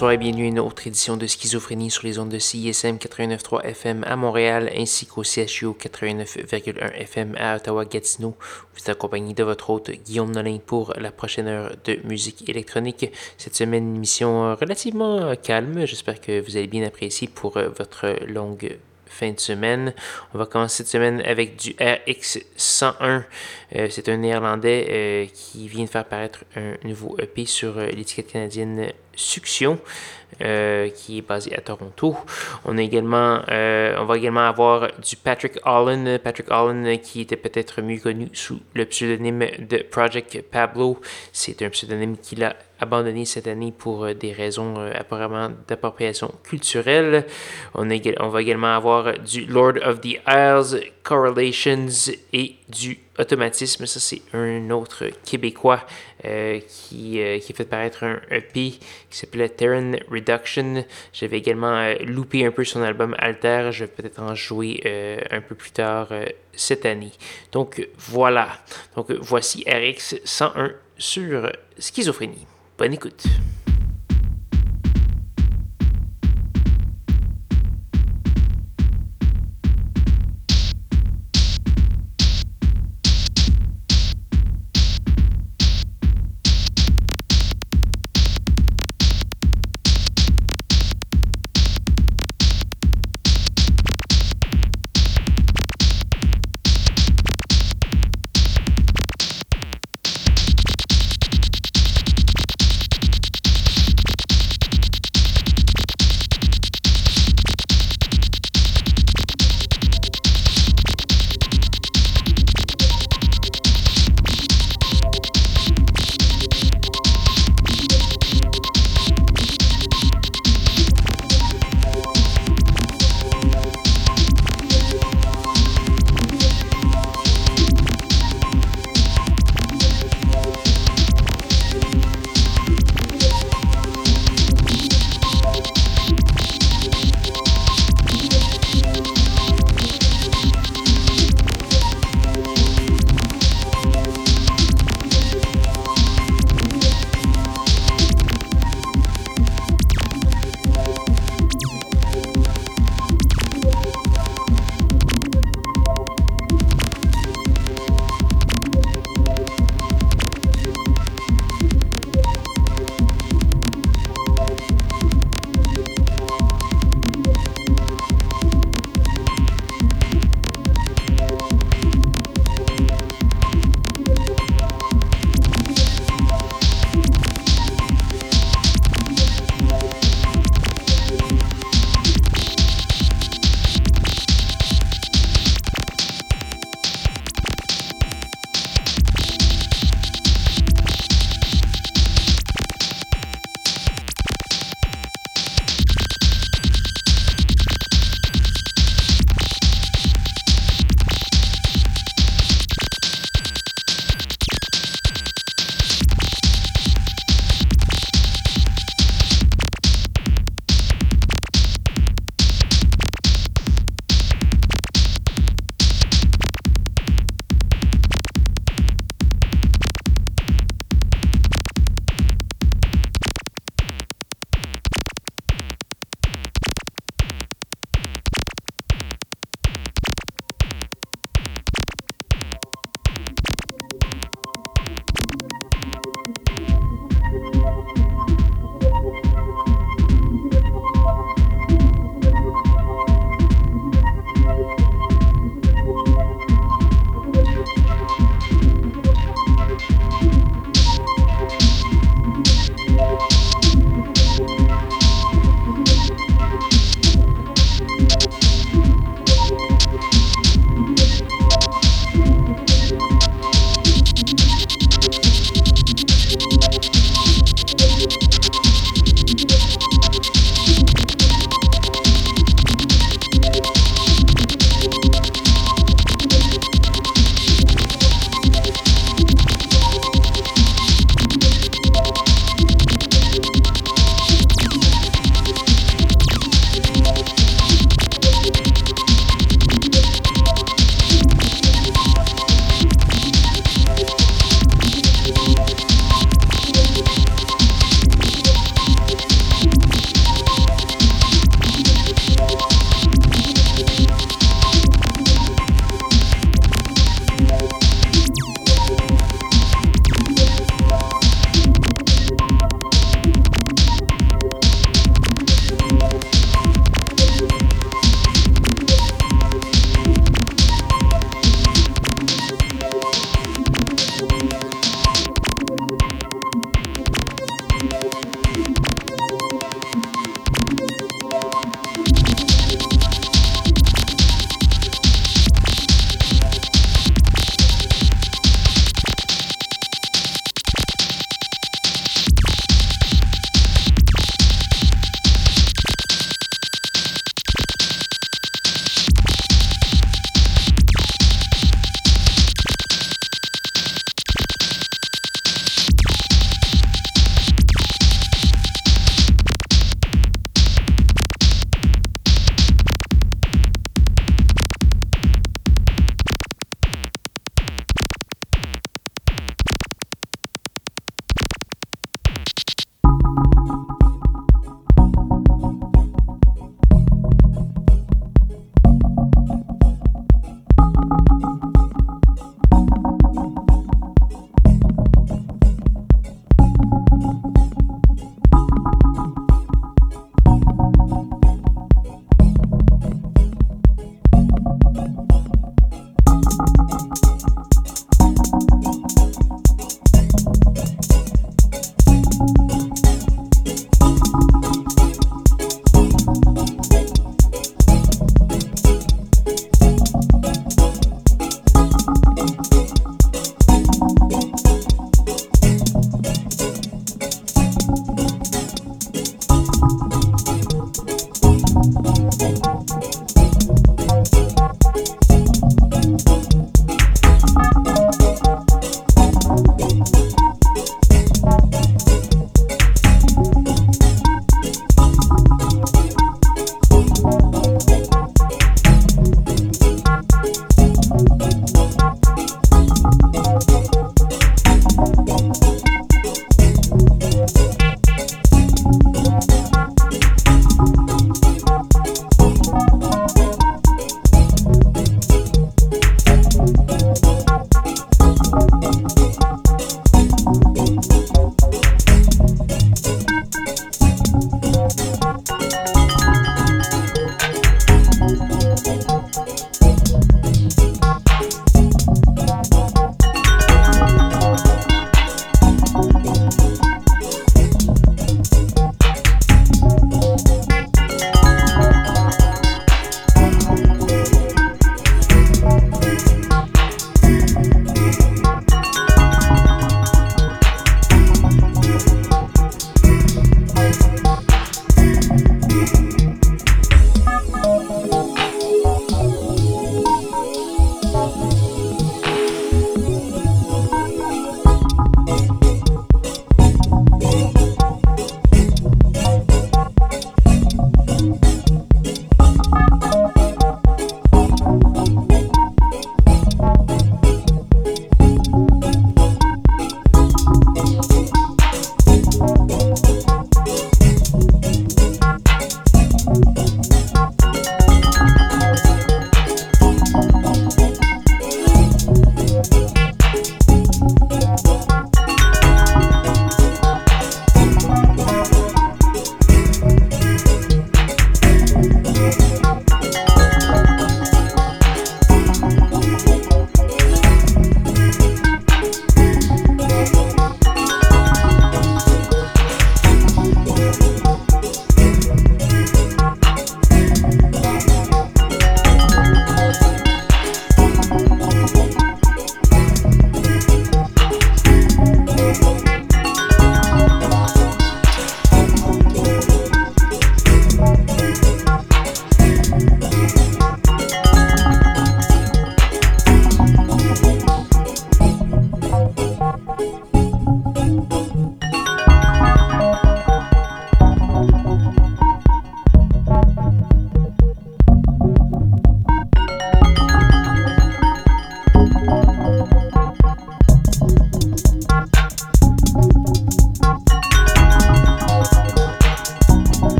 Bonsoir et bienvenue à une autre édition de Schizophrénie sur les ondes de CISM 89.3 FM à Montréal ainsi qu'au CHU 89.1 FM à Ottawa-Gatineau. Vous êtes accompagné de votre hôte Guillaume Nolin pour la prochaine heure de musique électronique. Cette semaine, une émission relativement calme. J'espère que vous allez bien apprécier pour votre longue fin de semaine. On va commencer cette semaine avec du RX101. Euh, c'est un néerlandais euh, qui vient de faire paraître un nouveau EP sur euh, l'étiquette canadienne Suction. qui est basé à Toronto. On on va également avoir du Patrick Allen, Patrick Allen qui était peut-être mieux connu sous le pseudonyme de Project Pablo. C'est un pseudonyme qu'il a abandonné cette année pour euh, des raisons euh, apparemment d'appropriation culturelle. On, va également avoir du Lord of the Isles, Correlations et du Automatisme. Ça, c'est un autre Québécois euh, qui, qui a fait paraître un EP qui s'appelait Terran Reduction. J'avais également loupé un peu son album Alter. Je vais peut-être en jouer un peu plus tard cette année. Donc voilà. Donc voici RX 101 sur schizophrénie. Bonne écoute.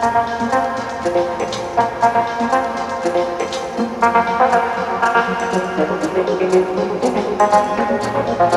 Thank you.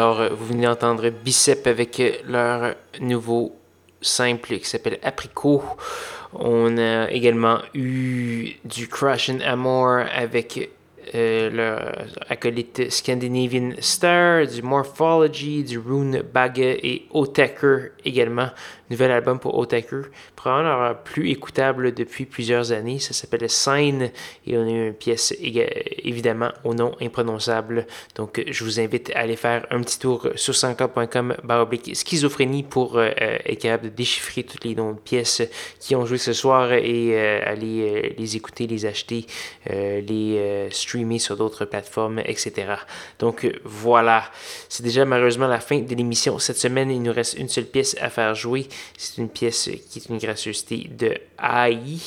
Alors, vous venez d'entendre Bicep avec leur nouveau simple qui s'appelle Apricot. On a également eu du Crush and Amour avec euh, leur acolyte Scandinavian Star, du Morphology, du Rune Bagge et Otaker également. Nouvel album pour Otaker, probablement leur plus écoutable depuis plusieurs années. Ça s'appelle Sign et on a eu une pièce évidemment au nom imprononçable. Donc je vous invite à aller faire un petit tour sur sanscloud.com baroblique schizophrénie pour euh, être capable de déchiffrer toutes les noms de pièces qui ont joué ce soir et euh, aller les écouter, les acheter, les streamer sur d'autres plateformes, etc. Donc voilà, c'est déjà malheureusement la fin de l'émission. Cette semaine, il nous reste une seule pièce à faire jouer. C'est une pièce qui est une gracieuseté de AI,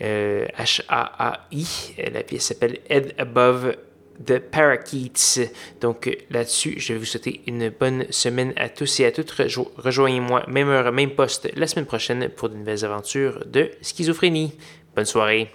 H-A-A-I. Euh, La pièce s'appelle Head Above the Parakeets. Donc là-dessus, je vais vous souhaiter une bonne semaine à tous et à toutes. Rejoignez-moi, même heure, même poste, la semaine prochaine pour de nouvelles aventures de schizophrénie. Bonne soirée.